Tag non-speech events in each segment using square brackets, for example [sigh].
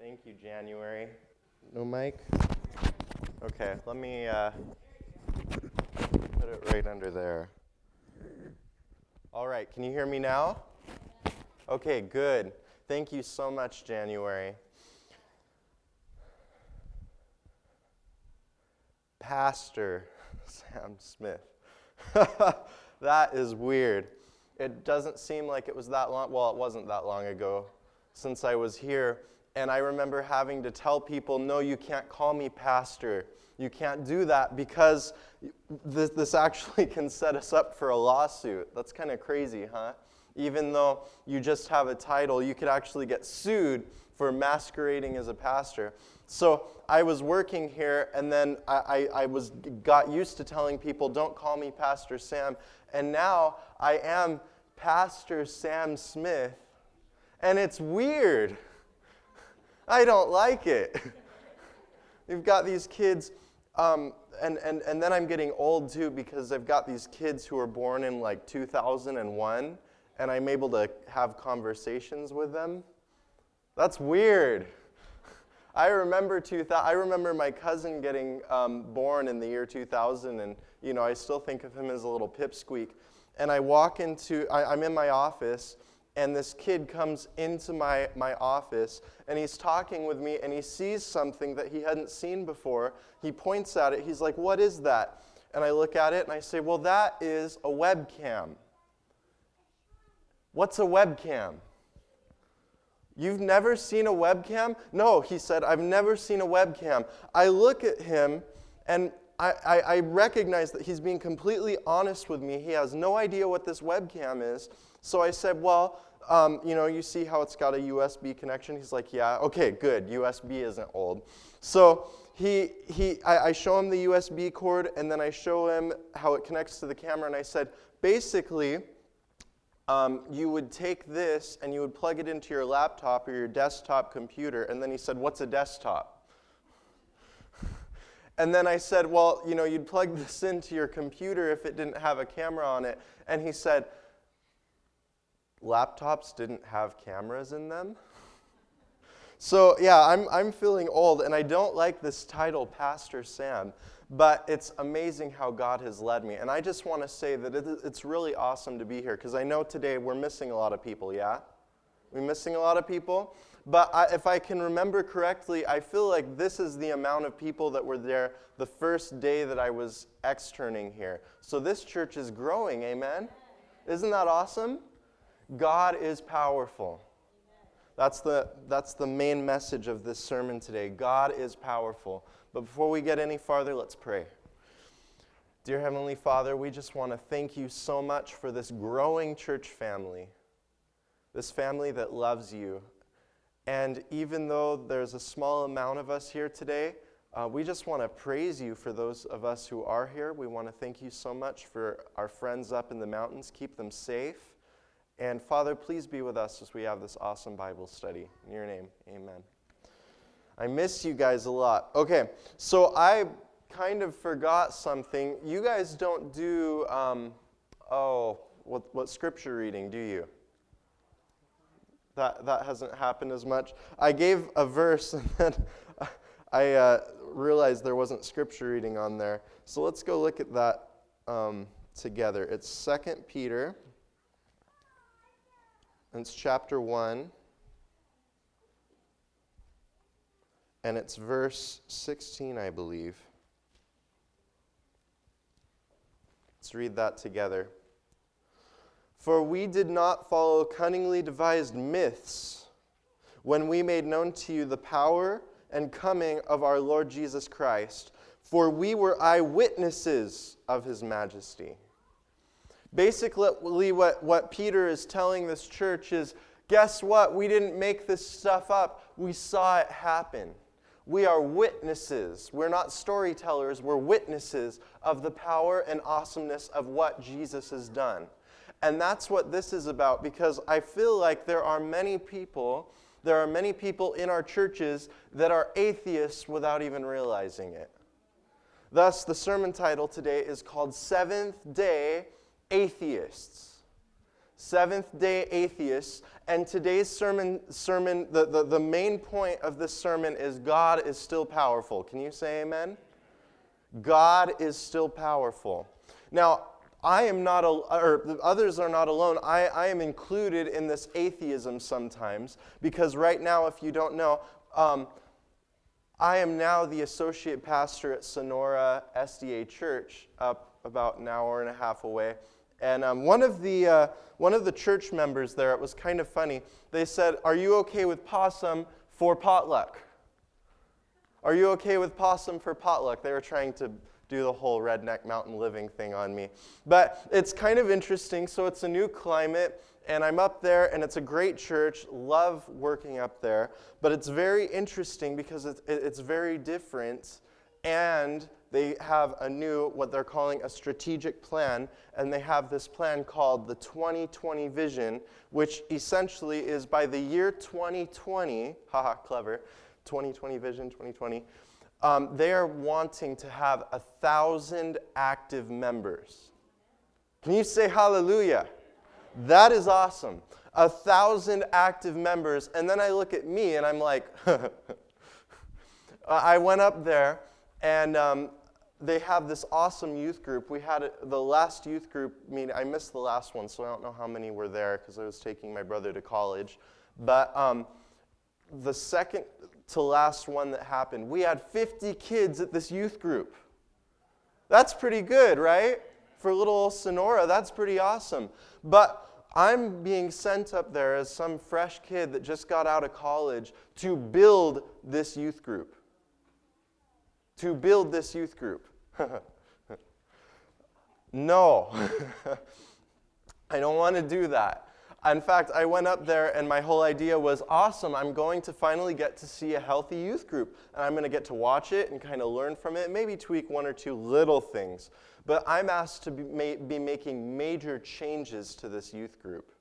Thank you, January. No mic? Okay, let me uh, put it right under there. All right, can you hear me now? Okay, good. Thank you so much, January. Pastor [laughs] Sam Smith. [laughs] that is weird. It doesn't seem like it was that long. Well, it wasn't that long ago since I was here. And I remember having to tell people, no, you can't call me pastor. You can't do that because this, this actually [laughs] can set us up for a lawsuit. That's kind of crazy, huh? Even though you just have a title, you could actually get sued for masquerading as a pastor. So I was working here, and then I, I, I, was got used to telling people, "Don't call me Pastor Sam." And now I am Pastor Sam Smith, and it's weird. [laughs] I don't like it. [laughs] You've got these kids, um, and, and, and then I'm getting old too because I've got these kids who were born in like 2001, and I'm able to have conversations with them. That's weird. [laughs] I remember 2000, I remember my cousin getting um, born in the year 2000, and you know I still think of him as a little pipsqueak. And I walk into, I, I'm in my office, and this kid comes into my, my office, and he's talking with me, and he sees something that he hadn't seen before. He points at it. He's like, "What is that?" And I look at it, and I say, "Well, that is a webcam." What's a webcam? You've never seen a webcam? No, he said, I've never seen a webcam. I look at him and I, I, I, recognize that he's being completely honest with me. He has no idea what this webcam is. So I said, Well, um, you know, you see how it's got a USB connection? He's like, Yeah, okay, good. USB isn't old. So he, he, I, I show him the USB cord and then I show him how it connects to the camera. And I said, Basically, um, you would take this and you would plug it into your laptop or your desktop computer. And then he said, What's a desktop? [laughs] and then I said, Well, you know, you'd plug this into your computer if it didn't have a camera on it. And he said, Laptops didn't have cameras in them? So, yeah, I'm, I'm feeling old, and I don't like this title, Pastor Sam. But it's amazing how God has led me. And I just want to say that it's really awesome to be here because I know today we're missing a lot of people, yeah? We're missing a lot of people. But I, if I can remember correctly, I feel like this is the amount of people that were there the first day that I was externing here. So this church is growing, amen? Isn't that awesome? God is powerful. That's the, that's the main message of this sermon today. God is powerful. But before we get any farther, let's pray. Dear Heavenly Father, we just want to thank you so much for this growing church family, this family that loves you. And even though there's a small amount of us here today, uh, we just want to praise you for those of us who are here. We want to thank you so much for our friends up in the mountains. Keep them safe. And Father, please be with us as we have this awesome Bible study. In your name, amen. I miss you guys a lot. Okay, so I kind of forgot something. You guys don't do, um, oh, what, what scripture reading do you? That, that hasn't happened as much. I gave a verse [laughs] and then I uh, realized there wasn't scripture reading on there. So let's go look at that um, together. It's Second Peter, it's chapter 1. and it's verse 16, I believe. Let's read that together. For we did not follow cunningly devised myths when we made known to you the power and coming of our Lord Jesus Christ, for we were eyewitnesses of his majesty. Basically, what, what Peter is telling this church is guess what? We didn't make this stuff up, we saw it happen. We are witnesses. We're not storytellers, we're witnesses of the power and awesomeness of what Jesus has done. And that's what this is about because I feel like there are many people, there are many people in our churches that are atheists without even realizing it. Thus, the sermon title today is called Seventh Day Atheists. Seventh day atheists. And today's sermon, sermon the, the, the main point of this sermon is God is still powerful. Can you say amen? God is still powerful. Now, I am not, or others are not alone. I, I am included in this atheism sometimes because right now, if you don't know, um, I am now the associate pastor at Sonora SDA Church, up about an hour and a half away. And um, one, of the, uh, one of the church members there, it was kind of funny. They said, Are you okay with possum for potluck? Are you okay with possum for potluck? They were trying to do the whole redneck mountain living thing on me. But it's kind of interesting. So it's a new climate, and I'm up there, and it's a great church. Love working up there. But it's very interesting because it's, it's very different, and they have a new, what they're calling a strategic plan, and they have this plan called the 2020 Vision, which essentially is by the year 2020, [laughs] haha, clever, 2020 Vision, 2020, um, they are wanting to have a thousand active members. Can you say hallelujah? That is awesome. A thousand active members. And then I look at me and I'm like, [laughs] I went up there and um, they have this awesome youth group. We had the last youth group meeting. I missed the last one, so I don't know how many were there because I was taking my brother to college. But um, the second to last one that happened, we had 50 kids at this youth group. That's pretty good, right? For little Sonora, that's pretty awesome. But I'm being sent up there as some fresh kid that just got out of college to build this youth group. To build this youth group. [laughs] no, [laughs] I don't want to do that. In fact, I went up there and my whole idea was awesome. I'm going to finally get to see a healthy youth group. And I'm going to get to watch it and kind of learn from it, maybe tweak one or two little things. But I'm asked to be, be making major changes to this youth group.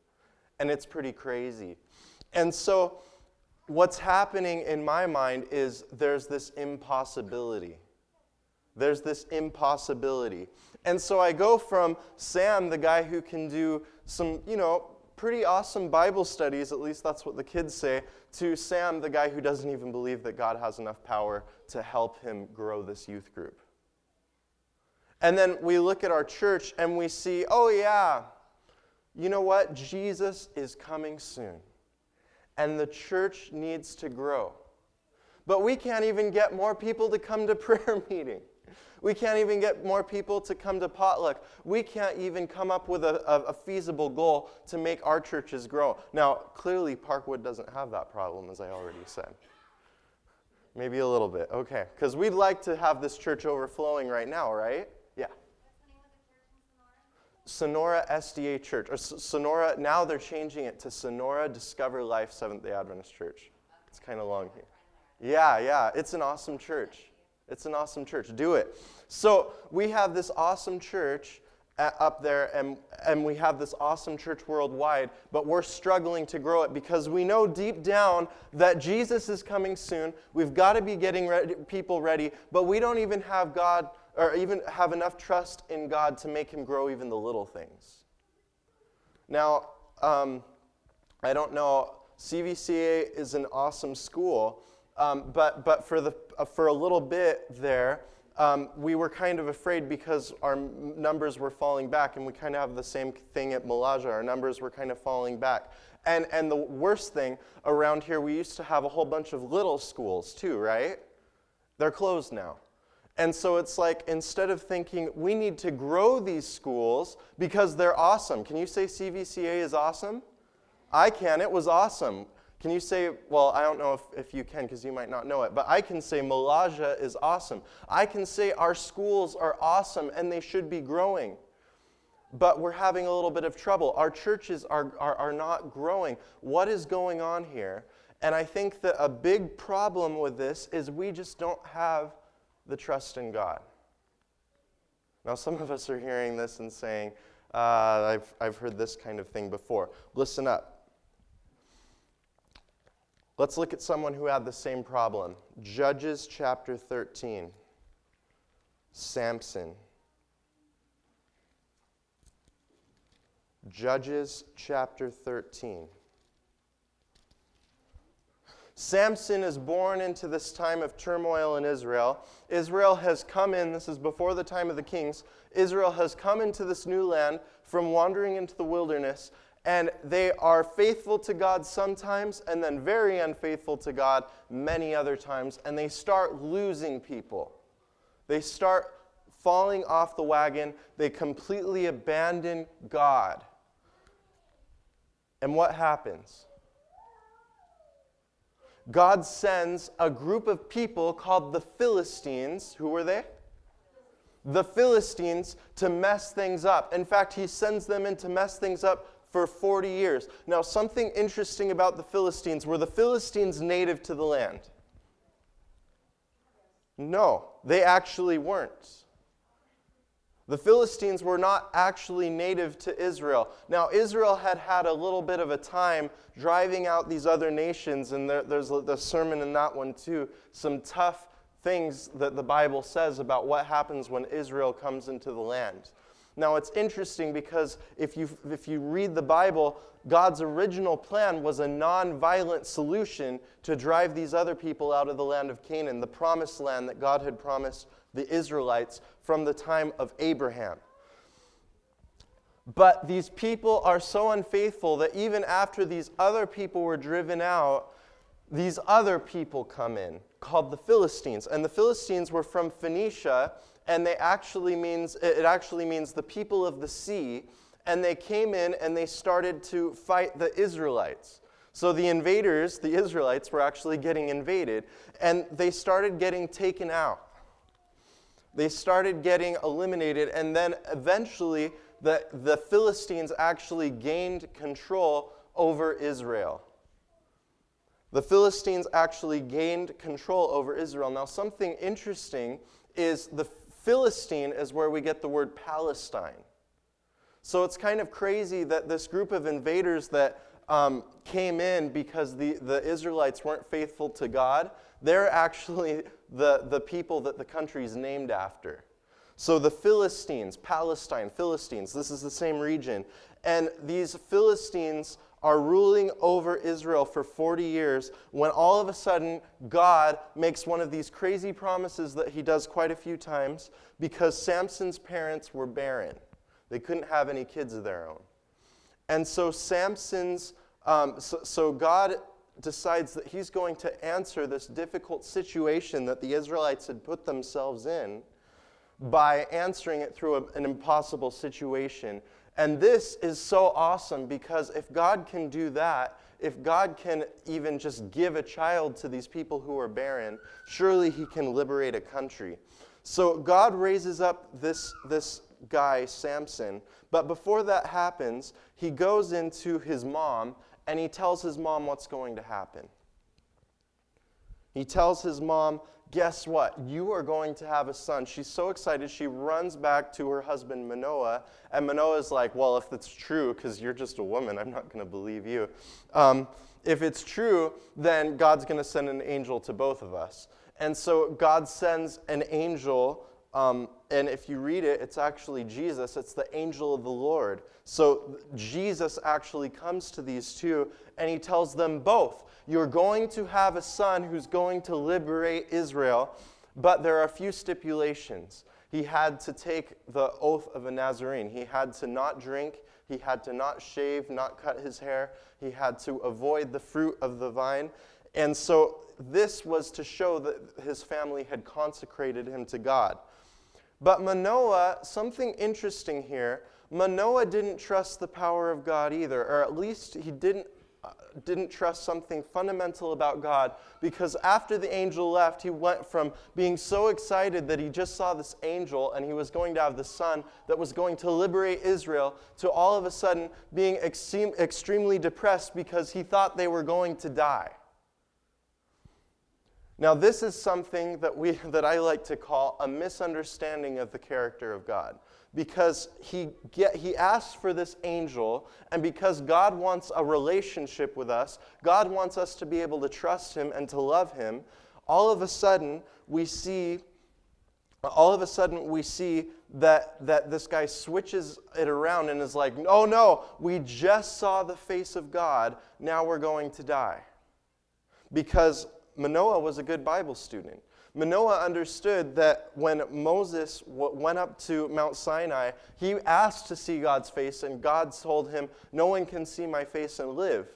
And it's pretty crazy. And so, what's happening in my mind is there's this impossibility. There's this impossibility. And so I go from Sam, the guy who can do some, you know, pretty awesome Bible studies, at least that's what the kids say, to Sam, the guy who doesn't even believe that God has enough power to help him grow this youth group. And then we look at our church and we see, oh, yeah, you know what? Jesus is coming soon. And the church needs to grow. But we can't even get more people to come to [laughs] prayer meeting. We can't even get more people to come to potluck. We can't even come up with a, a, a, feasible goal to make our churches grow. Now, clearly, Parkwood doesn't have that problem, as I already said. Maybe a little bit. Okay. Because we'd like to have this church overflowing right now, right? Yeah. Sonora SDA Church. Or Sonora, now they're changing it to Sonora Discover Life Seventh day Adventist Church. It's kind of long here. Yeah, yeah. It's an awesome church. It's an awesome church. Do it. So we have this awesome church up there, and, and we have this awesome church worldwide, but we're struggling to grow it because we know deep down that Jesus is coming soon. We've got to be getting ready, people ready, but we don't even have God or even have enough trust in God to make Him grow even the little things. Now, um, I don't know, CVCA is an awesome school, um, but, but for, the, uh, for a little bit there, um, we were kind of afraid because our numbers were falling back, and we kind of have the same thing at Malaja. Our numbers were kind of falling back. And, and the worst thing around here, we used to have a whole bunch of little schools too, right? They're closed now. And so it's like instead of thinking we need to grow these schools because they're awesome. Can you say CVCA is awesome? I can. It was awesome. Can you say, well, I don't know if, if you can because you might not know it, but I can say Malaja is awesome. I can say our schools are awesome and they should be growing. But we're having a little bit of trouble. Our churches are, are, are not growing. What is going on here? And I think that a big problem with this is we just don't have the trust in God. Now, some of us are hearing this and saying, uh, I've, I've heard this kind of thing before. Listen up. Let's look at someone who had the same problem. Judges chapter 13. Samson. Judges chapter 13. Samson is born into this time of turmoil in Israel. Israel has come in, this is before the time of the kings. Israel has come into this new land from wandering into the wilderness, and they are faithful to God sometimes and then very unfaithful to God many other times, and they start losing people. They start falling off the wagon, they completely abandon God. And what happens? God sends a group of people called the Philistines. Who were they? The Philistines to mess things up. In fact, he sends them in to mess things up for 40 years. Now, something interesting about the Philistines were the Philistines native to the land? No, they actually weren't. The Philistines were not actually native to Israel. Now, Israel had had a little bit of a time driving out these other nations, and there, there's the sermon in that one too. Some tough things that the Bible says about what happens when Israel comes into the land. Now, it's interesting because if you, if you read the Bible, God's original plan was a non-violent solution to drive these other people out of the land of Canaan, the promised land that God had promised the Israelites from the time of Abraham. But these people are so unfaithful that even after these other people were driven out, these other people come in called the Philistines. And the Philistines were from Phoenicia, and they actually means it actually means the people of the sea, and they came in and they started to fight the Israelites. So the invaders, the Israelites, were actually getting invaded, and they started getting taken out they started getting eliminated, and then eventually the, the Philistines actually gained control over Israel. The Philistines actually gained control over Israel. Now, something interesting is the Philistine is where we get the word Palestine. So it's kind of crazy that this group of invaders that um, came in because the, the Israelites weren't faithful to God, they're actually the, the people that the country is named after. So the Philistines, Palestine, Philistines, this is the same region. And these Philistines are ruling over Israel for 40 years when all of a sudden God makes one of these crazy promises that he does quite a few times because Samson's parents were barren. They couldn't have any kids of their own. And so Samson's, um, so, so God decides that he's going to answer this difficult situation that the Israelites had put themselves in by answering it through a, an impossible situation. And this is so awesome because if God can do that, if God can even just give a child to these people who are barren, surely he can liberate a country. So God raises up this, this guy, Samson. But before that happens, he goes into his mom and he tells his mom what's going to happen. He tells his mom, Guess what? You are going to have a son. She's so excited, she runs back to her husband, Manoah. And Manoah's like, Well, if it's true, because you're just a woman, I'm not going to believe you. Um, if it's true, then God's going to send an angel to both of us. And so God sends an angel um, and if you read it, it's actually Jesus, it's the angel of the Lord. So Jesus actually comes to these two and he tells them both You're going to have a son who's going to liberate Israel, but there are a few stipulations. He had to take the oath of a Nazarene, he had to not drink, he had to not shave, not cut his hair, he had to avoid the fruit of the vine. And so this was to show that his family had consecrated him to God. But Manoah, something interesting here, Manoah didn't trust the power of God either, or at least he didn't, uh, didn't trust something fundamental about God because after the angel left, he went from being so excited that he just saw this angel and he was going to have the son that was going to liberate Israel to all of a sudden being extreme, extremely depressed because he thought they were going to die. Now, this is something that, we, [laughs] that I like to call a misunderstanding of the character of God. Because he, get, he asks for this angel, and because God wants a relationship with us, God wants us to be able to trust him and to love him, all of a sudden we see all of a sudden we see that, that this guy switches it around and is like, oh no, we just saw the face of God, now we're going to die. Because Manoah was a good Bible student. Manoah understood that when Moses went up to Mount Sinai, he asked to see God's face, and God told him, No one can see my face and live.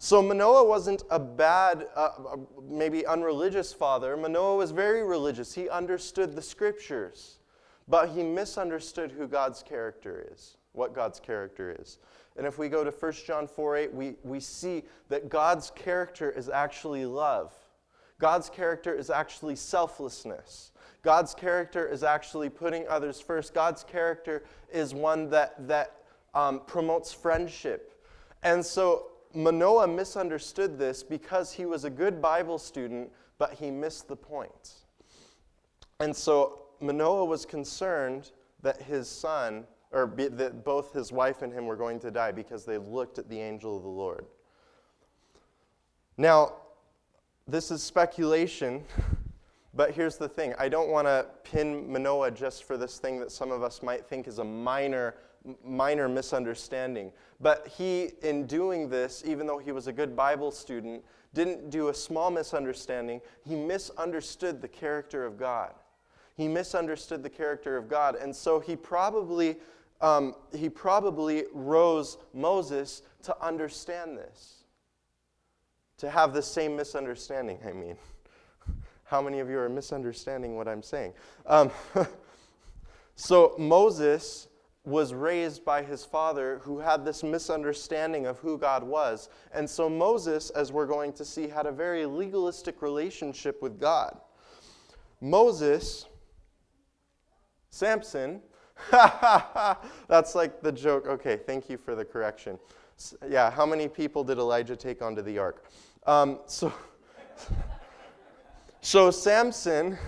So Manoah wasn't a bad, uh, uh maybe unreligious father. Manoah was very religious. He understood the scriptures, but he misunderstood who God's character is, what God's character is. And if we go to 1 John 4 8, we, we see that God's character is actually love. God's character is actually selflessness. God's character is actually putting others first. God's character is one that, that um, promotes friendship. And so Manoah misunderstood this because he was a good Bible student, but he missed the point. And so Manoah was concerned that his son, or be, that both his wife and him were going to die because they looked at the angel of the Lord. Now, this is speculation, [laughs] but here's the thing. I don't want to pin Manoah just for this thing that some of us might think is a minor, minor misunderstanding. But he, in doing this, even though he was a good Bible student, didn't do a small misunderstanding. He misunderstood the character of God. He misunderstood the character of God. And so he probably, um, he probably rose Moses to understand this to have the same misunderstanding, I mean. [laughs] How many of you are misunderstanding what I'm saying? Um, [laughs] so Moses was raised by his father who had this misunderstanding of who God was. And so Moses, as we're going to see, had a very legalistic relationship with God. Moses, Samson, [laughs] that's like the joke. Okay, thank you for the correction. Yeah, how many people did Elijah take onto the ark? Um, so, [laughs] so Samson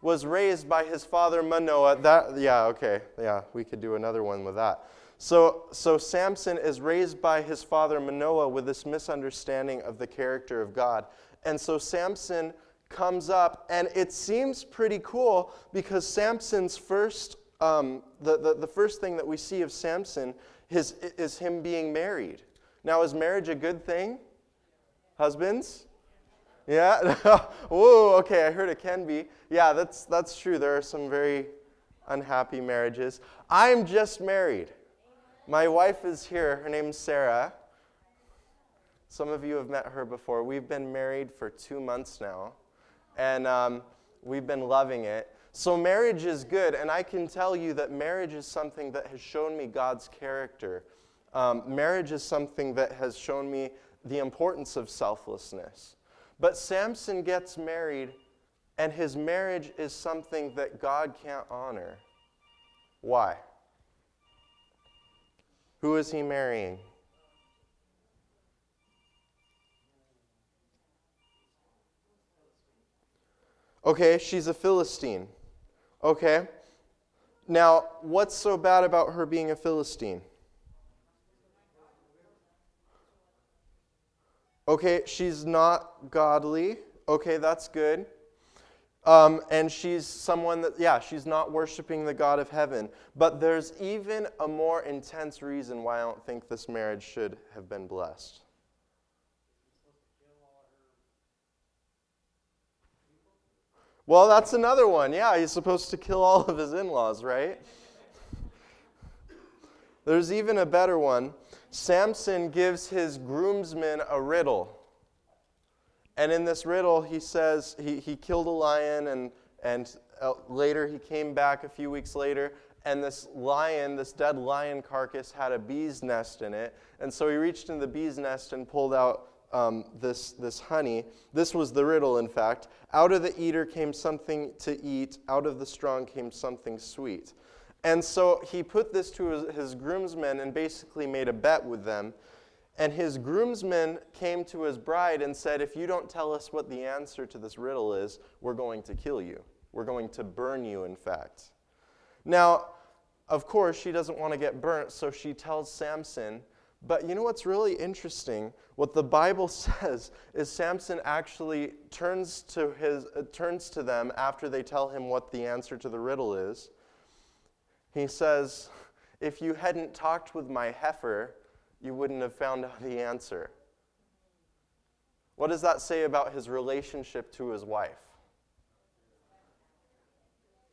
was raised by his father Manoah. That, yeah, okay, yeah, we could do another one with that. So, so Samson is raised by his father Manoah with this misunderstanding of the character of God. And so Samson comes up, and it seems pretty cool because Samson's first, um, the, the, the first thing that we see of Samson is, is him being married. Now, is marriage a good thing? Husbands? Yeah? [laughs] Whoa, okay, I heard it can be. Yeah, that's, that's true. There are some very unhappy marriages. I'm just married. My wife is here. Her name's Sarah. Some of you have met her before. We've been married for two months now, and um, we've been loving it. So, marriage is good, and I can tell you that marriage is something that has shown me God's character. Um, marriage is something that has shown me the importance of selflessness. But Samson gets married, and his marriage is something that God can't honor. Why? Who is he marrying? Okay, she's a Philistine. Okay. Now, what's so bad about her being a Philistine? Okay, she's not godly. Okay, that's good. Um, and she's someone that, yeah, she's not worshiping the God of heaven. But there's even a more intense reason why I don't think this marriage should have been blessed. Well, that's another one. Yeah, he's supposed to kill all of his in laws, right? There's even a better one. Samson gives his groomsmen a riddle. And in this riddle, he says he, he killed a lion, and, and uh, later he came back a few weeks later, and this lion, this dead lion carcass, had a bee's nest in it. And so he reached in the bee's nest and pulled out um, this, this honey. This was the riddle, in fact. Out of the eater came something to eat, out of the strong came something sweet. And so he put this to his, his groomsmen and basically made a bet with them. And his groomsmen came to his bride and said, If you don't tell us what the answer to this riddle is, we're going to kill you. We're going to burn you, in fact. Now, of course, she doesn't want to get burnt, so she tells Samson. But you know what's really interesting? What the Bible [laughs] says is Samson actually turns to, his, uh, turns to them after they tell him what the answer to the riddle is He says, If you hadn't talked with my heifer, you wouldn't have found out the answer. What does that say about his relationship to his wife?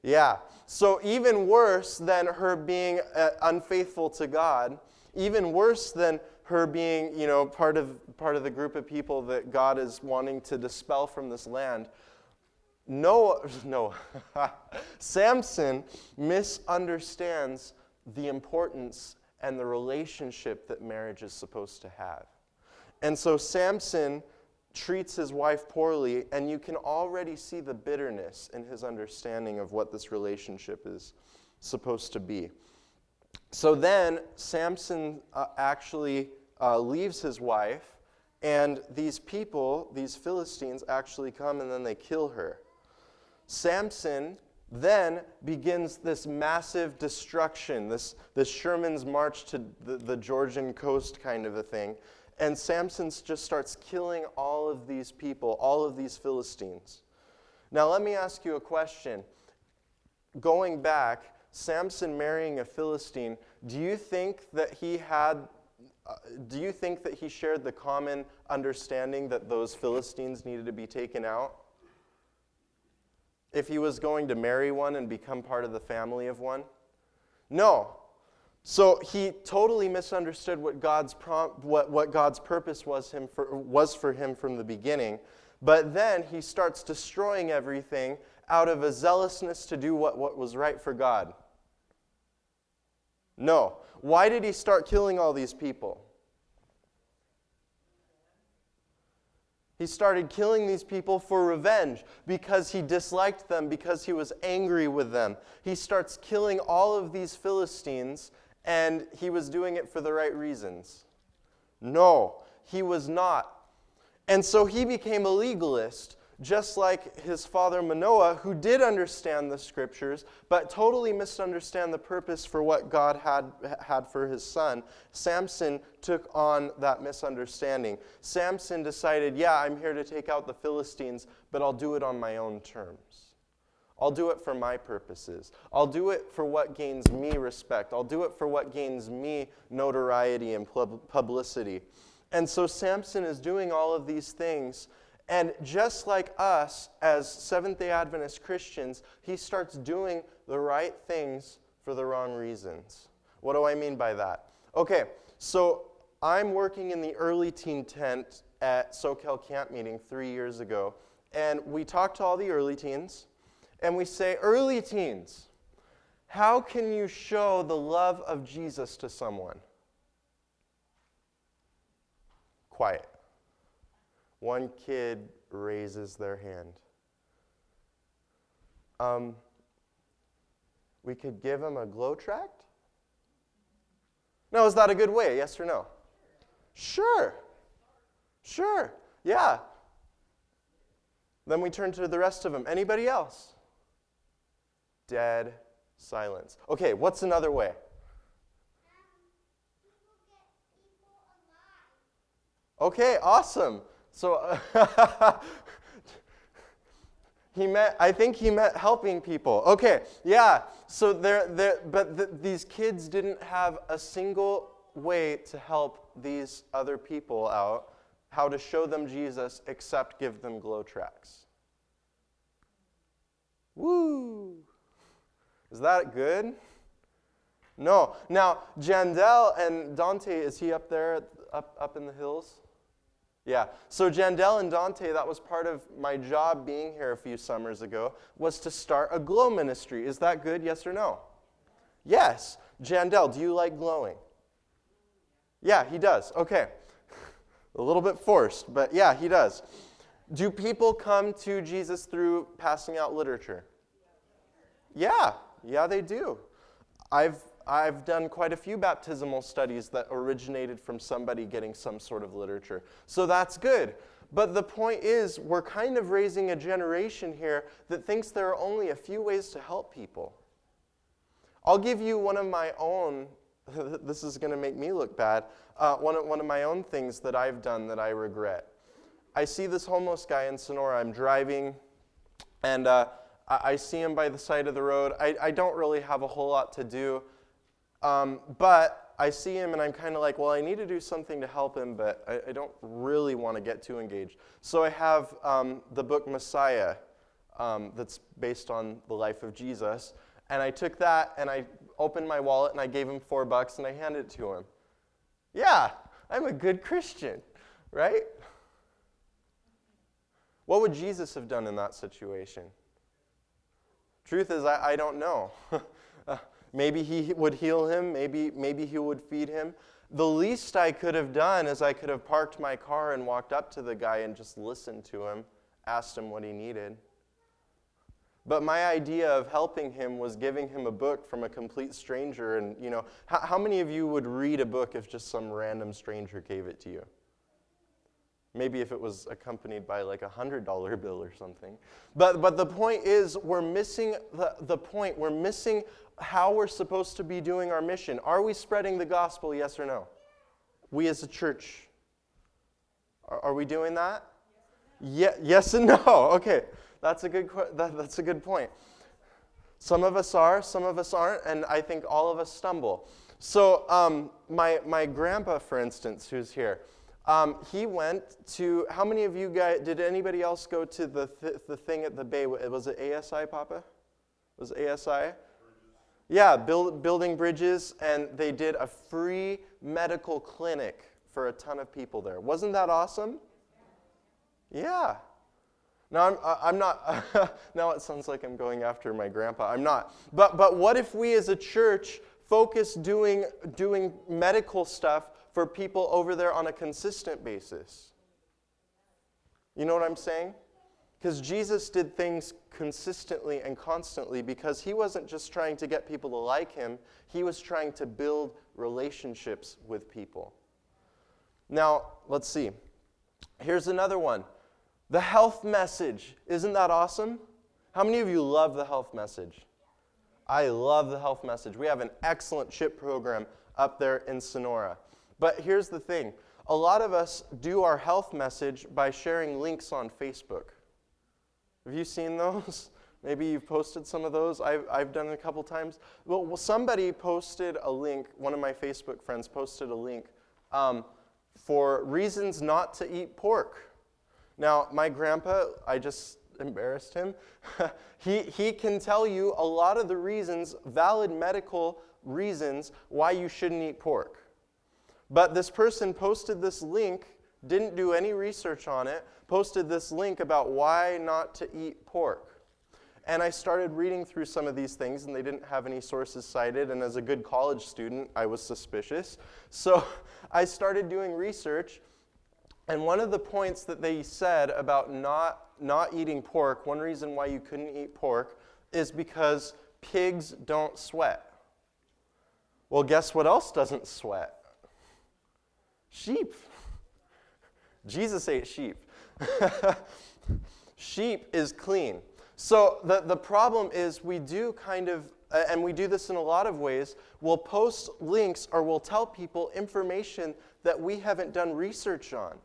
Yeah. So, even worse than her being uh, unfaithful to God, even worse than her being, you know, part of, part of the group of people that God is wanting to dispel from this land, Noah, [laughs] no, [laughs] Samson misunderstands the importance and the relationship that marriage is supposed to have. And so Samson treats his wife poorly, and you can already see the bitterness in his understanding of what this relationship is supposed to be. So then Samson uh, actually uh, leaves his wife, and these people, these Philistines, actually come and then they kill her. Samson then begins this massive destruction, this, this Sherman's march to the, the Georgian coast kind of a thing. And Samson just starts killing all of these people, all of these Philistines. Now, let me ask you a question. Going back, Samson marrying a Philistine, do you think that he had, uh, do you think that he shared the common understanding that those Philistines needed to be taken out? If he was going to marry one and become part of the family of one? No. So he totally misunderstood what God's, prom- what, what God's purpose was, him for, was for him from the beginning. But then he starts destroying everything out of a zealousness to do what, what was right for God. No. Why did he start killing all these people? He started killing these people for revenge because he disliked them, because he was angry with them. He starts killing all of these Philistines, and he was doing it for the right reasons. No, he was not. And so he became a legalist just like his father Manoah, who did understand the scriptures, but totally misunderstand the purpose for what God had, had for his son, Samson took on that misunderstanding. Samson decided, yeah, I'm here to take out the Philistines, but I'll do it on my own terms. I'll do it for my purposes. I'll do it for what gains me respect. I'll do it for what gains me notoriety and publicity. And so Samson is doing all of these things and just like us as Seventh day Adventist Christians, he starts doing the right things for the wrong reasons. What do I mean by that? Okay, so I'm working in the early teen tent at Soquel Camp Meeting three years ago, and we talk to all the early teens, and we say, Early teens, how can you show the love of Jesus to someone? Quiet. One kid raises their hand. Um, we could give them a glow tract? No, is that a good way? Yes or no? Sure. Sure. Yeah. Then we turn to the rest of them. Anybody else? Dead silence. Okay, what's another way? Okay, awesome. So [laughs] he meant, I think he meant helping people. Okay, yeah. So there, there, but the, these kids didn't have a single way to help these other people out, how to show them Jesus, except give them glow tracts. Woo! Is that good? No. Now, Jandel and Dante, is he up there, up, up in the hills? Yeah. So Jandel and Dante, that was part of my job being here a few summers ago, was to start a glow ministry. Is that good? Yes or no? Yes. Jandel, do you like glowing? Yeah, he does. Okay. [laughs] a little bit forced, but yeah, he does. Do people come to Jesus through passing out literature? Yeah, yeah, they do. I've I've done quite a few baptismal studies that originated from somebody getting some sort of literature. So that's good. But the point is, we're kind of raising a generation here that thinks there are only a few ways to help people. I'll give you one of my own, [laughs] this is going to make me look bad, uh, one, of, one of my own things that I've done that I regret. I see this homeless guy in Sonora. I'm driving, and uh, I, I see him by the side of the road. I, I don't really have a whole lot to do. Um, but I see him and I'm kind of like, well, I need to do something to help him, but I, I don't really want to get too engaged. So I have um, the book Messiah um, that's based on the life of Jesus. And I took that and I opened my wallet and I gave him four bucks and I handed it to him. Yeah, I'm a good Christian, right? What would Jesus have done in that situation? Truth is, I, I don't know. [laughs] maybe he would heal him, maybe, maybe he would feed him. The least I could have done is I could have parked my car and walked up to the guy and just listened to him, asked him what he needed. But my idea of helping him was giving him a book from a complete stranger. And, you know, how, how many of you would read a book if just some random stranger gave it to you? Maybe if it was accompanied by like a $100 bill or something. But, but the point is, we're missing the, the point. We're missing how we're supposed to be doing our mission. Are we spreading the gospel, yes or no? We as a church. Are, are we doing that? Yeah, yes and no. [laughs] Okay. That's a good, that, that's a good point. Some of us are, some of us aren't, and I think all of us stumble. So, um, my, my grandpa, for instance, who's here, um, he went to, how many of you guys, did anybody else go to the, th- the thing at the Bay? Was it ASI, Papa? Was it ASI? Yeah, build, building bridges, and they did a free medical clinic for a ton of people there. Wasn't that awesome? Yeah. Now, I'm, I'm not, [laughs] now it sounds like I'm going after my grandpa. I'm not. But, but what if we as a church focus doing, doing medical stuff for people over there on a consistent basis? You know what I'm saying? Because Jesus did things consistently and constantly because he wasn't just trying to get people to like him, he was trying to build relationships with people. Now, let's see. Here's another one the health message. Isn't that awesome? How many of you love the health message? I love the health message. We have an excellent CHIP program up there in Sonora. But here's the thing a lot of us do our health message by sharing links on Facebook. Have you seen those? [laughs] Maybe you've posted some of those. I've, I've done it a couple times. Well, somebody posted a link, one of my Facebook friends posted a link um, for reasons not to eat pork. Now, my grandpa, I just embarrassed him. [laughs] he, he can tell you a lot of the reasons, valid medical reasons, why you shouldn't eat pork. But this person posted this link, didn't do any research on it, posted this link about why not to eat pork. And I started reading through some of these things, and they didn't have any sources cited. And as a good college student, I was suspicious. [laughs] So I started doing research, and one of the points that they said about not, not eating pork, one reason why you couldn't eat pork, is because pigs don't sweat. Well, guess what else doesn't sweat? Sheep. [laughs] Jesus ate sheep. [laughs] sheep is clean. So the, the problem is we do kind of, and we do this in a lot of ways, we'll post links or we'll tell people information that we haven't done research on.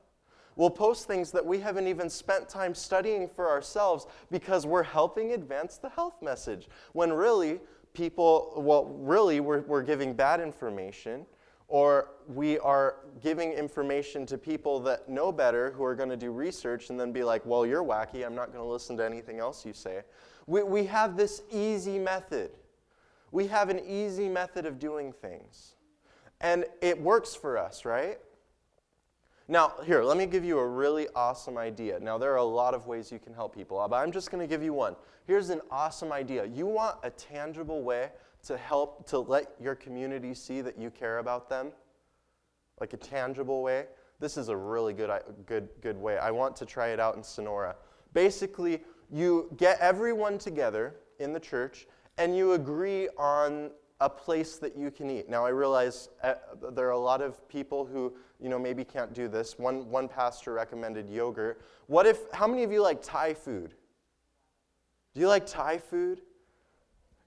We'll post things that we haven't even spent time studying for ourselves because we're helping advance the health message. When really, people, well, really, we're, we're giving bad information or we are giving information to people that know better who are going to do research and then be like, well, you're wacky. I'm not going to listen to anything else you say. We, we have this easy method. We have an easy method of doing things. And it works for us, right? Now, here, let me give you a really awesome idea. Now, there are a lot of ways you can help people, but I'm just going to give you one. Here's an awesome idea. You want a tangible way to help to let your community see that you care about them? Like a tangible way? This is a really good, good, good way. I want to try it out in Sonora. Basically, you get everyone together in the church and you agree on a place that you can eat. Now, I realize uh, there are a lot of people who, you know, maybe can't do this. One, one pastor recommended yogurt. What if, how many of you like Thai food? Do you like Thai food?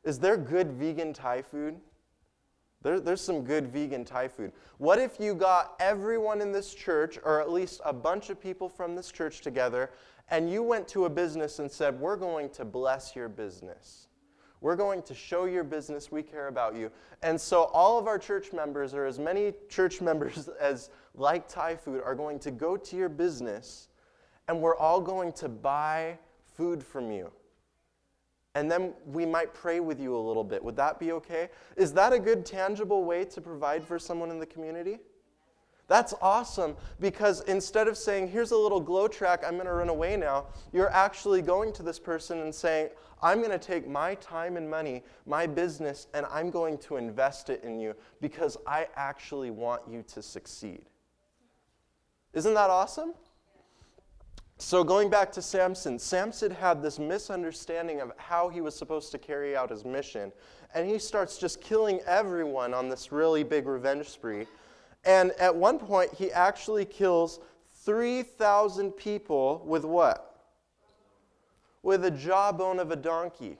Is there good vegan Thai food? There, there's some good vegan Thai food. What if you got everyone in this church, or at least a bunch of people from this church together, and you went to a business and said, We're going to bless your business. We're going to show your business we care about you. And so all of our church members, or as many church [laughs] members as like Thai food, are going to go to your business and we're all going to buy food from you and then we might pray with you a little bit. Would that be okay? Is that a good, tangible way to provide for someone in the community? That's awesome because instead of saying, here's a little glow tract, I'm going to run away now, you're actually going to this person and saying, I'm going to take my time and money, my business, and I'm going to invest it in you because I actually want you to succeed. Isn't that awesome? So, going back to Samson, Samson had this misunderstanding of how he was supposed to carry out his mission. And he starts just killing everyone on this really big revenge spree. And at one point, he actually kills 3,000 people with what? With a jawbone of a donkey.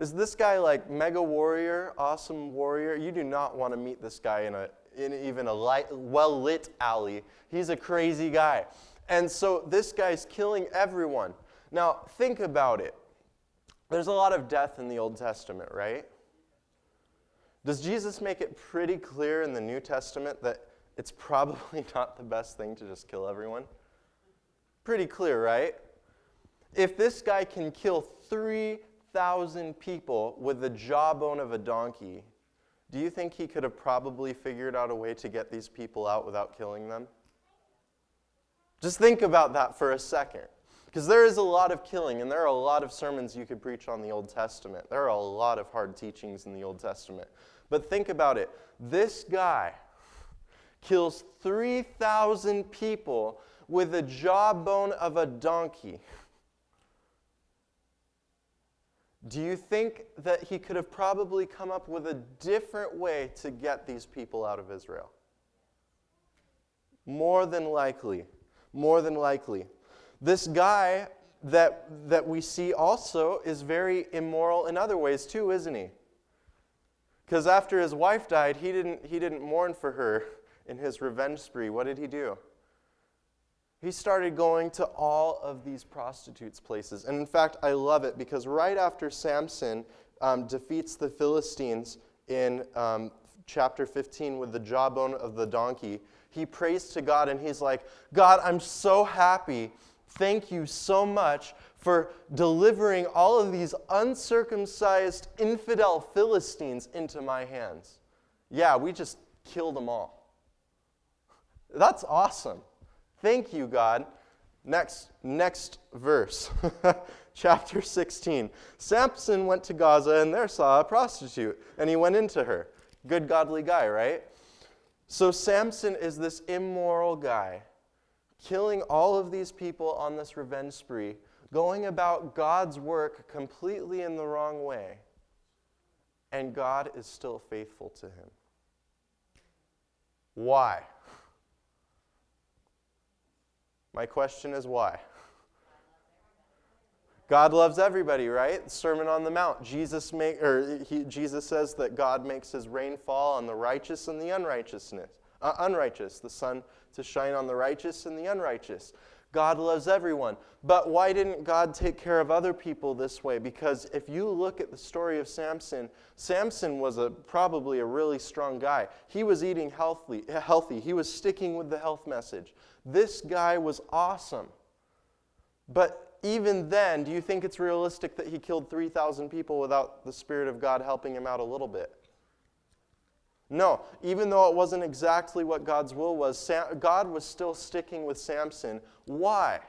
Is this guy like mega warrior, awesome warrior? You do not want to meet this guy in, a, in even a well lit alley. He's a crazy guy. And so this guy's killing everyone. Now, think about it. There's a lot of death in the Old Testament, right? Does Jesus make it pretty clear in the New Testament that it's [laughs] probably not the best thing to just kill everyone? Pretty clear, right? If this guy can kill 3,000 people with the jawbone of a donkey, do you think he could have probably figured out a way to get these people out without killing them? Just think about that for a second. Because there is a lot of killing, and there are a lot of sermons you could preach on the Old Testament. There are a lot of hard teachings in the Old Testament. But think about it. This guy kills 3,000 people with the jawbone of a donkey. Do you think that he could have probably come up with a different way to get these people out of Israel? More than likely more than likely. This guy that, that we see also is very immoral in other ways too, isn't he? Because after his wife died, he didn't, he didn't mourn for her in his revenge spree. What did he do? He started going to all of these prostitutes' places. And in fact, I love it because right after Samson um, defeats the Philistines in um, chapter 15 with the jawbone of the donkey, he prays to God and he's like, God, I'm so happy. Thank you so much for delivering all of these uncircumcised infidel Philistines into my hands. Yeah, we just killed them all. [laughs] That's awesome. Thank you, God. Next, next verse, [laughs] chapter 16. Samson went to Gaza and there saw a prostitute, and he went into her. Good, godly guy, right? So Samson is this immoral guy, killing all of these people on this revenge spree, going about God's work completely in the wrong way. And God is still faithful to him. Why? My question is why? God loves everybody, right? Sermon on the Mount. Jesus make or he, Jesus says that God makes his rain fall on the righteous and the unrighteousness, uh, unrighteous, the sun to shine on the righteous and the unrighteous. God loves everyone. But why didn't God take care of other people this way? Because if you look at the story of Samson, Samson was a, probably a really strong guy. He was eating healthy, healthy. He was sticking with the health message. This guy was awesome. But even then, do you think it's realistic that he killed 3,000 people without the Spirit of God helping him out a little bit? No, even though it wasn't exactly what God's will was, God was still sticking with Samson. Why?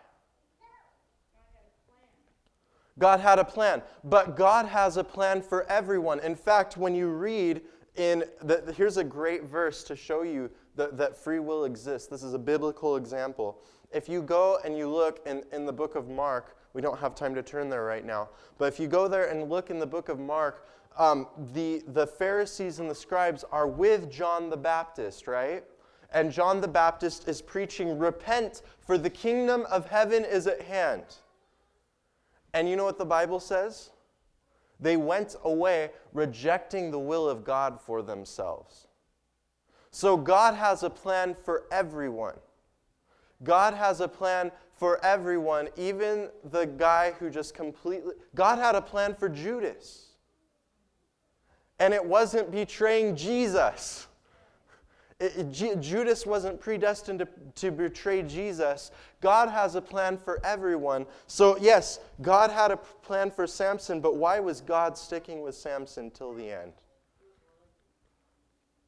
God had a plan, but God has a plan for everyone. In fact, when you read in, the, here's a great verse to show you that, that free will exists. This is a biblical example if you go and you look in, in the book of Mark, we don't have time to turn there right now, but if you go there and look in the book of Mark, um, the, the Pharisees and the scribes are with John the Baptist, right? And John the Baptist is preaching, Repent, for the kingdom of heaven is at hand. And you know what the Bible says? They went away rejecting the will of God for themselves. So God has a plan for everyone. God has a plan for everyone, even the guy who just completely. God had a plan for Judas. And it wasn't betraying Jesus. It, it, Judas wasn't predestined to, to betray Jesus. God has a plan for everyone. So, yes, God had a plan for Samson, but why was God sticking with Samson till the end?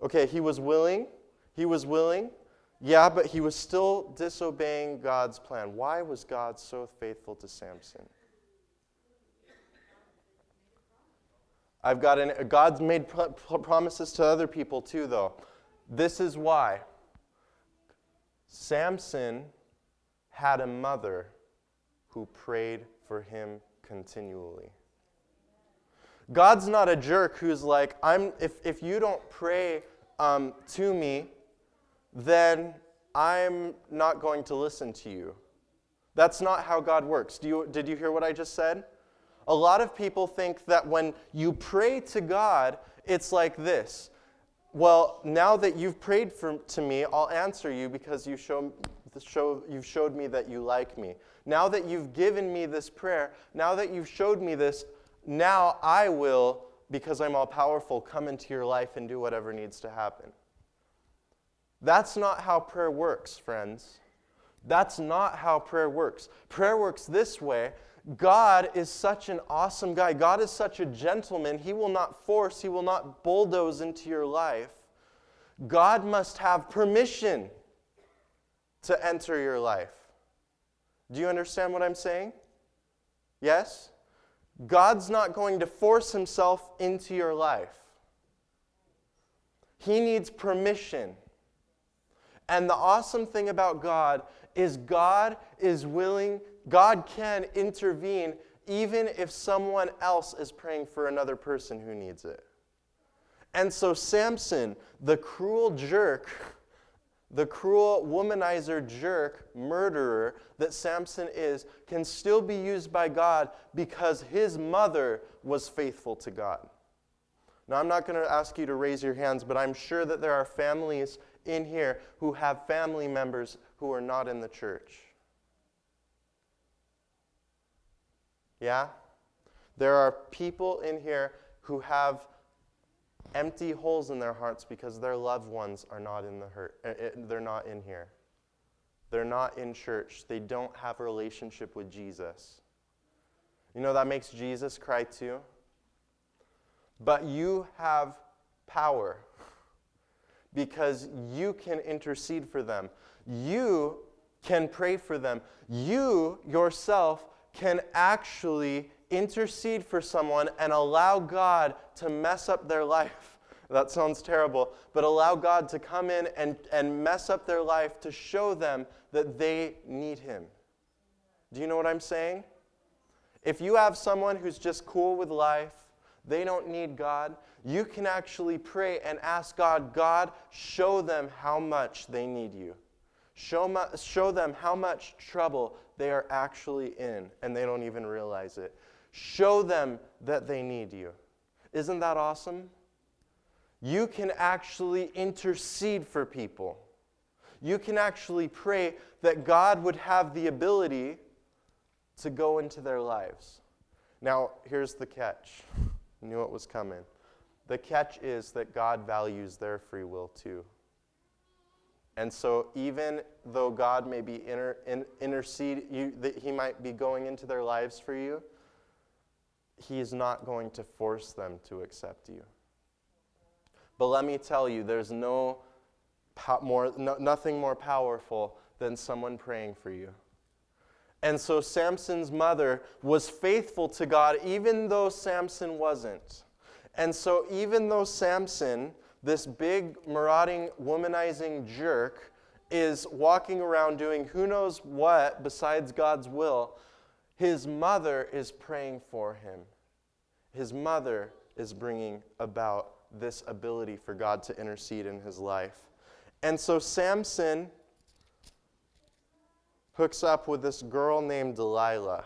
Okay, he was willing. He was willing. Yeah, but he was still disobeying God's plan. Why was God so faithful to Samson? I've got an, God's made promises to other people too, though. This is why Samson had a mother who prayed for him continually. God's not a jerk who's like, I'm, if, if you don't pray um, to me, then I'm not going to listen to you. That's not how God works. Do you, did you hear what I just said? A lot of people think that when you pray to God, it's like this well, now that you've prayed for, to me, I'll answer you because you show, show, you've showed me that you like me. Now that you've given me this prayer, now that you've showed me this, now I will, because I'm all powerful, come into your life and do whatever needs to happen. That's not how prayer works, friends. That's not how prayer works. Prayer works this way God is such an awesome guy. God is such a gentleman. He will not force, He will not bulldoze into your life. God must have permission to enter your life. Do you understand what I'm saying? Yes? God's not going to force Himself into your life, He needs permission. And the awesome thing about God is God is willing God can intervene even if someone else is praying for another person who needs it. And so, Samson, the cruel jerk, the cruel womanizer jerk, murderer that Samson is, can still be used by God because his mother was faithful to God. Now, I'm not going to ask you to raise your hands, but I'm sure that there are families in here who have family members who are not in the church. Yeah? There are people in here who have empty holes in their hearts because their loved ones are not in the hurt. Eh, they're not in here. They're not in church. They don't have a relationship with Jesus. You know that makes Jesus cry too. But you have power because you can intercede for them. You can pray for them. You yourself can actually intercede for someone and allow God to mess up their life. [laughs] That sounds terrible, but allow God to come in and, and mess up their life to show them that they need Him. Do you know what I'm saying? If you have someone who's just cool with life, they don't need God, you can actually pray and ask God, God, show them how much they need you. Show, show them how much trouble they are actually in and they don't even realize it. Show them that they need you. Isn't that awesome? You can actually intercede for people. You can actually pray that God would have the ability to go into their lives. Now, here's the catch. Knew it was coming. The catch is that God values their free will too. And so, even though God may be inter, in, intercede, you, that He might be going into their lives for you, He is not going to force them to accept you. But let me tell you, there's no, more, no, nothing more powerful than someone praying for you. And so Samson's mother was faithful to God, even though Samson wasn't. And so, even though Samson this big, marauding, womanizing jerk is walking around doing who knows what besides God's will, his mother is praying for him. His mother is bringing about this ability for God to intercede in his life. And so Samson hooks up with this girl named Delilah.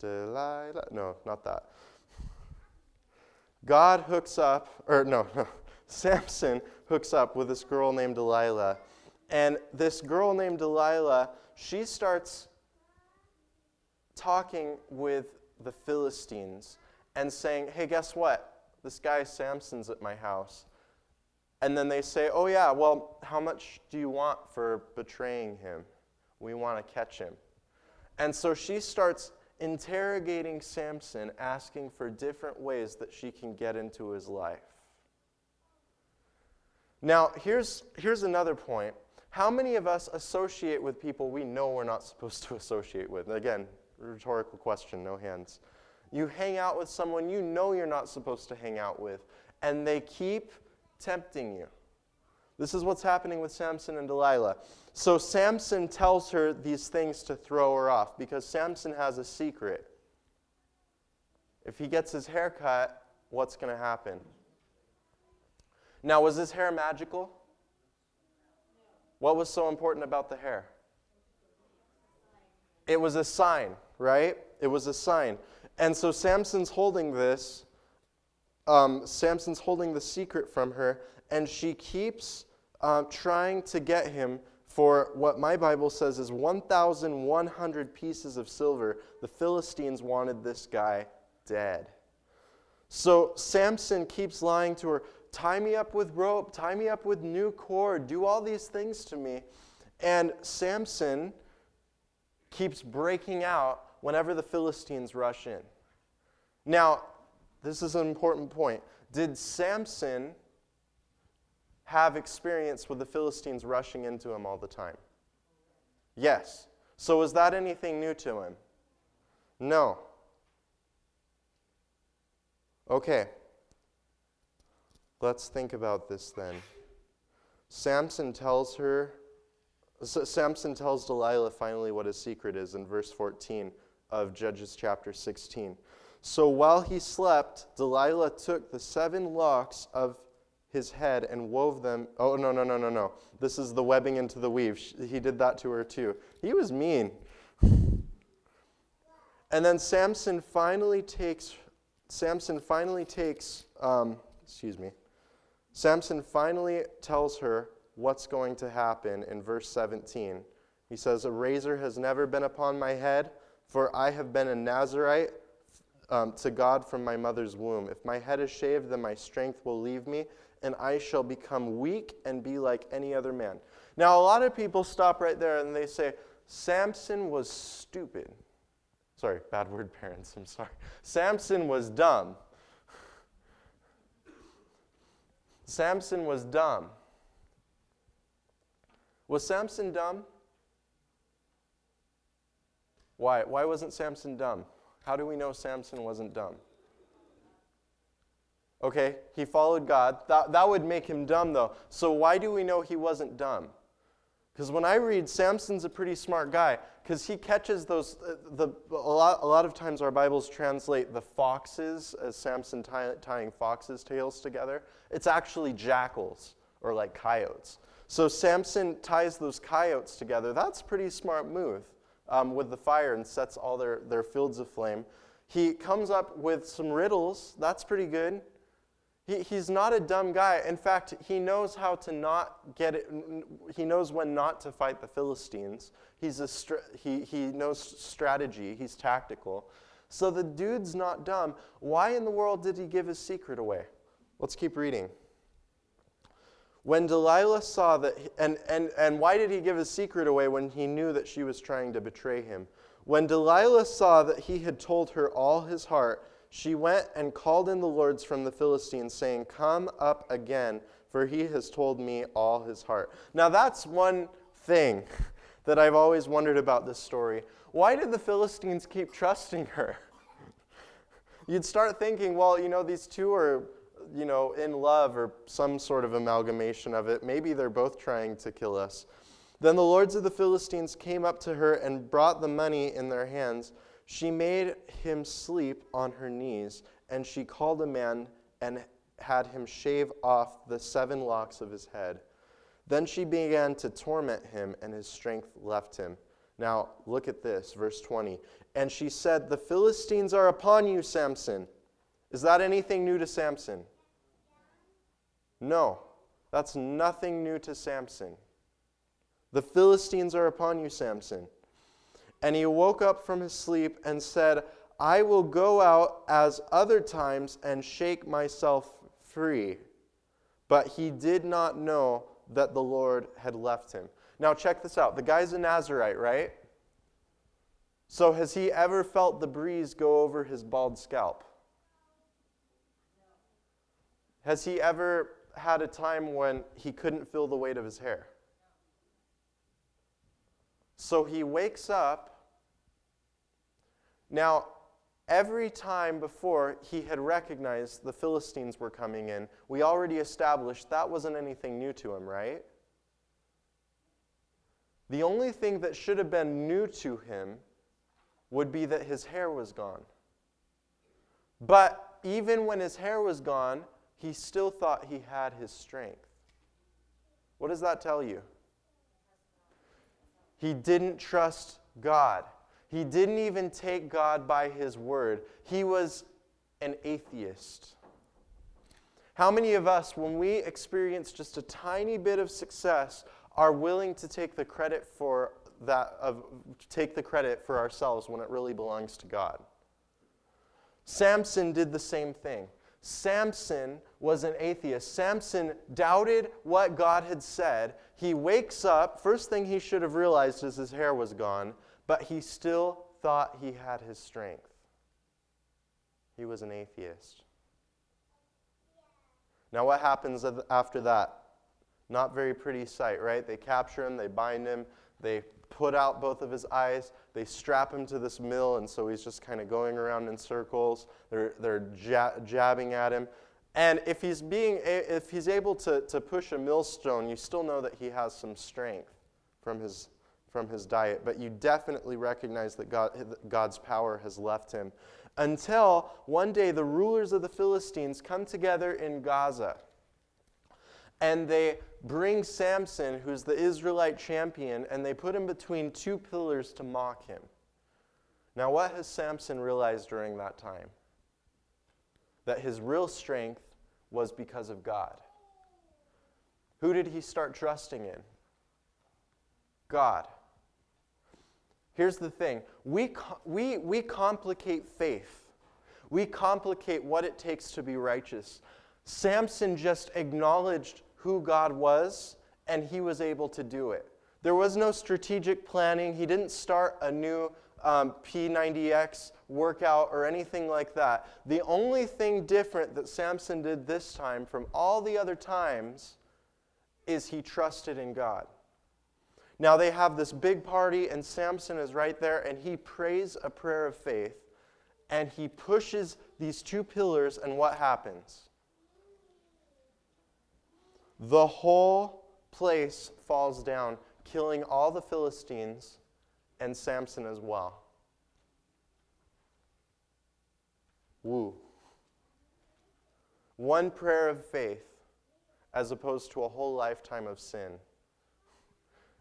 Delilah. No, not that. God hooks up, or no, no, [laughs] Samson hooks up with this girl named Delilah. And this girl named Delilah, she starts talking with the Philistines and saying, hey, guess what? This guy Samson's at my house. And then they say, oh, yeah, well, how much do you want for betraying him? We want to catch him. And so she starts interrogating Samson, asking for different ways that she can get into his life. Now, here's, here's another point. How many of us associate with people we know we're not supposed [laughs] to associate with? Again, rhetorical question, no hands. You hang out with someone you know you're not supposed to hang out with, and they keep tempting you. This is what's happening with Samson and Delilah. So Samson tells her these things to throw her off because Samson has a secret. If he gets his hair cut, what's going to happen? Now, was his hair magical? What was so important about the hair? It was a sign, right? It was a sign. And so Samson's holding this. Um, Samson's holding the secret from her, and she keeps uh, trying to get him for what my Bible says is 1,100 pieces of silver. The Philistines wanted this guy dead. So Samson keeps lying to her tie me up with rope, tie me up with new cord, do all these things to me. And Samson keeps breaking out whenever the Philistines rush in. Now, this is an important point. Did Samson have experience with the Philistines rushing into him all the time? Yes. So was that anything new to him? No. Okay. Let's think about this then. Samson tells her, Samson tells Delilah finally what his secret is in verse 14 of Judges chapter 16. So while he slept, Delilah took the seven locks of his head and wove them. Oh, no, no, no, no, no. This is the webbing into the weave. He did that to her too. He was mean. And then Samson finally takes, Samson finally takes, um, excuse me, Samson finally tells her what's going to happen in verse 17. He says, A razor has never been upon my head, for I have been a Nazarite um, to God from my mother's womb. If my head is shaved, then my strength will leave me, and I shall become weak and be like any other man. Now, a lot of people stop right there and they say, Samson was stupid. Sorry, bad word, [laughs] parents, I'm sorry. Samson was dumb. Samson was dumb. Was Samson dumb? Why? Why wasn't Samson dumb? How do we know Samson wasn't dumb? Okay, he followed God. That, that would make him dumb, though. So, why do we know he wasn't dumb? Because when I read, Samson's a pretty smart guy because he catches those. Uh, the, a, lot, a lot of times our Bibles translate the foxes as Samson tie, tying foxes' tails together. It's actually jackals or like coyotes. So Samson ties those coyotes together. That's a pretty smart move um, with the fire and sets all their, their fields aflame. He comes up with some riddles. That's pretty good. He, he's not a dumb guy. In fact, he knows how to not get it. He knows when not to fight the Philistines. He's a he, he knows strategy. He's tactical. So the dude's not dumb. Why in the world did he give his secret away? Let's keep reading. When Delilah saw that, and, and, and why did he give his secret away when he knew that she was trying to betray him? When Delilah saw that he had told her all his heart, she went and called in the lords from the Philistines, saying, Come up again, for he has told me all his heart. Now, that's one thing [laughs] that I've always wondered about this story. Why did the Philistines keep trusting her? [laughs] You'd start thinking, well, you know, these two are, you know, in love or some sort of amalgamation of it. Maybe they're both trying to kill us. Then the lords of the Philistines came up to her and brought the money in their hands. She made him sleep on her knees, and she called a man and had him shave off the seven locks of his head. Then she began to torment him, and his strength left him. Now, look at this, verse 20. And she said, The Philistines are upon you, Samson. Is that anything new to Samson? No, that's nothing new to Samson. The Philistines are upon you, Samson. And he woke up from his sleep and said, I will go out as other times and shake myself free. But he did not know that the Lord had left him. Now, check this out. The guy's a Nazarite, right? So, has he ever felt the breeze go over his bald scalp? Has he ever had a time when he couldn't feel the weight of his hair? So he wakes up. Now, every time before he had recognized the Philistines were coming in, we already established that wasn't anything new to him, right? The only thing that should have been new to him would be that his hair was gone. But even when his hair was gone, he still thought he had his strength. What does that tell you? He didn't trust God. He didn't even take God by his word. He was an atheist. How many of us, when we experience just a tiny bit of success, are willing to take the credit for that of take the credit for ourselves when it really belongs to God? Samson did the same thing. Samson was an atheist. Samson doubted what God had said. He wakes up, first thing he should have realized is his hair was gone, but he still thought he had his strength. He was an atheist. Now, what happens after that? Not very pretty sight, right? They capture him, they bind him, they put out both of his eyes. They strap him to this mill, and so he's just kind of going around in circles. They're, they're jabbing at him. And if he's, being, if he's able to, to push a millstone, you still know that he has some strength from his, from his diet. But you definitely recognize that God, God's power has left him. Until one day the rulers of the Philistines come together in Gaza and they bring Samson, who's the Israelite champion, and they put him between two pillars to mock him. Now, what has Samson realized during that time? That his real strength was because of God. Who did he start trusting in? God. Here's the thing we, we, we complicate faith, we complicate what it takes to be righteous. Samson just acknowledged who God was, and he was able to do it. There was no strategic planning. He didn't start a new um, P90X workout or anything like that. The only thing different that Samson did this time from all the other times is he trusted in God. Now they have this big party, and Samson is right there, and he prays a prayer of faith, and he pushes these two pillars, and what happens? The whole place falls down, killing all the Philistines and Samson as well. Woo. One prayer of faith as opposed to a whole lifetime of sin.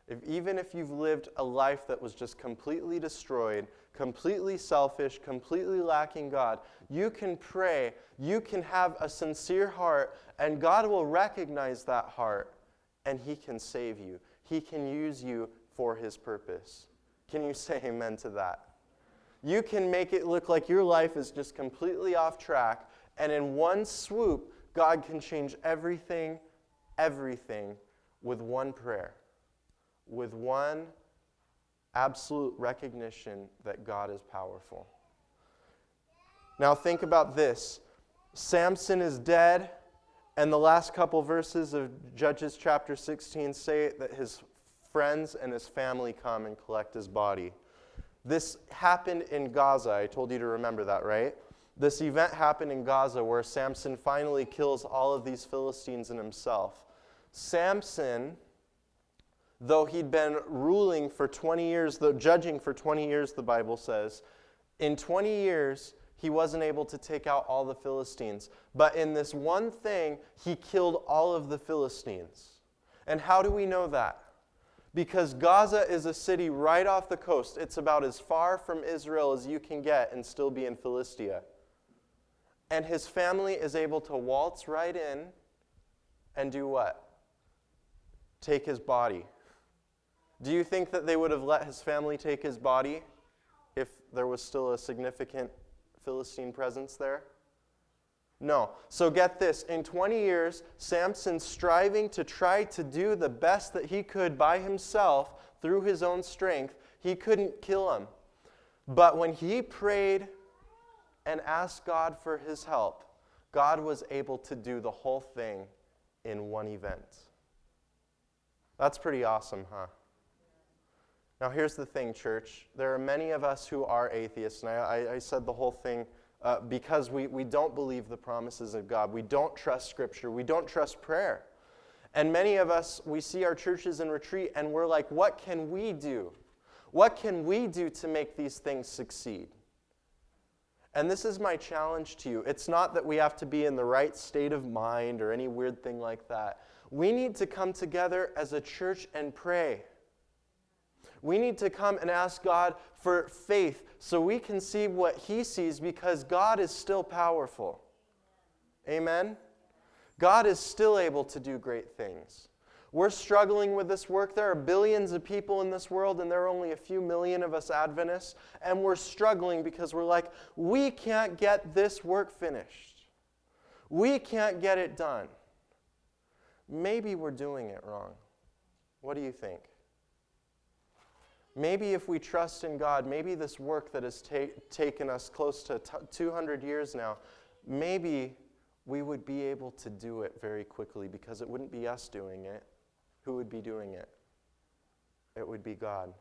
If, even if you've lived a life that was just completely destroyed, completely selfish, completely lacking God, you can pray, you can have a sincere heart, and God will recognize that heart and He can save you. He can use you for His purpose. Can you say amen to that? You can make it look like your life is just completely off track, and in one swoop, God can change everything, everything with one prayer, with one absolute recognition that God is powerful. Now, think about this Samson is dead, and the last couple verses of Judges chapter 16 say that his friends and his family come and collect his body. This happened in Gaza. I told you to remember that, right? This event happened in Gaza where Samson finally kills all of these Philistines and himself. Samson, though he'd been ruling for 20 years, though judging for 20 years, the Bible says, in 20 years, he wasn't able to take out all the Philistines. But in this one thing, he killed all of the Philistines. And how do we know that? Because Gaza is a city right off the coast. It's about as far from Israel as you can get and still be in Philistia. And his family is able to waltz right in and do what? Take his body. Do you think that they would have let his family take his body if there was still a significant Philistine presence there? No. So get this in 20 years, Samson striving to try to do the best that he could by himself through his own strength, he couldn't kill him. But when he prayed and asked God for his help, God was able to do the whole thing in one event. That's pretty awesome, huh? Now, here's the thing, church. There are many of us who are atheists, and I, I said the whole thing uh, because we, we don't believe the promises of God. We don't trust Scripture. We don't trust prayer. And many of us, we see our churches in retreat and we're like, what can we do? What can we do to make these things succeed? And this is my challenge to you. It's not that we have to be in the right state of mind or any weird thing like that. We need to come together as a church and pray. We need to come and ask God for faith so we can see what He sees because God is still powerful. Amen? God is still able to do great things. We're struggling with this work. There are billions of people in this world, and there are only a few million of us Adventists. And we're struggling because we're like, we can't get this work finished. We can't get it done. Maybe we're doing it wrong. What do you think? Maybe if we trust in God, maybe this work that has ta- taken us close to t- 200 years now, maybe we would be able to do it very quickly because it wouldn't be us doing it. Who would be doing it? It would be God.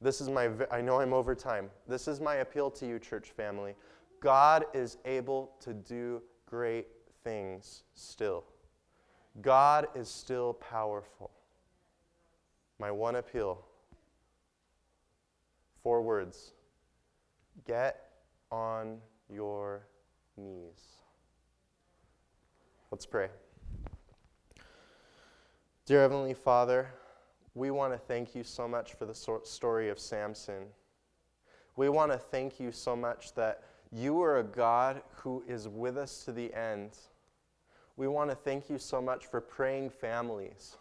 This is my, I know I'm over time. This is my appeal to you, church family. God is able to do great things still. God is still powerful. My one appeal Four words get on your knees. Let's pray. Dear Heavenly Father, we want to thank you so much for the story of Samson. We want to thank you so much that you are a God who is with us to the end. We want to thank you so much for praying families.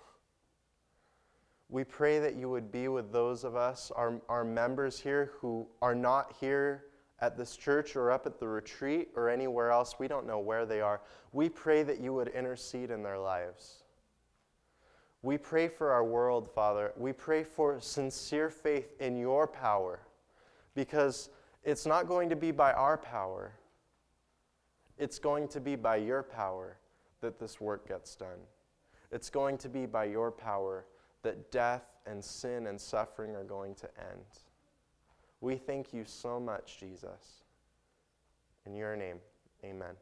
We pray that you would be with those of us, our, our members here, who are not here at this church or up at the retreat or anywhere else. We don't know where they are. We pray that you would intercede in their lives. We pray for our world, Father. We pray for sincere faith in your power because it's not going to be by our power, it's going to be by your power that this work gets done. It's going to be by your power that death and sin and suffering are going to end. We thank you so much, Jesus. In your name, amen.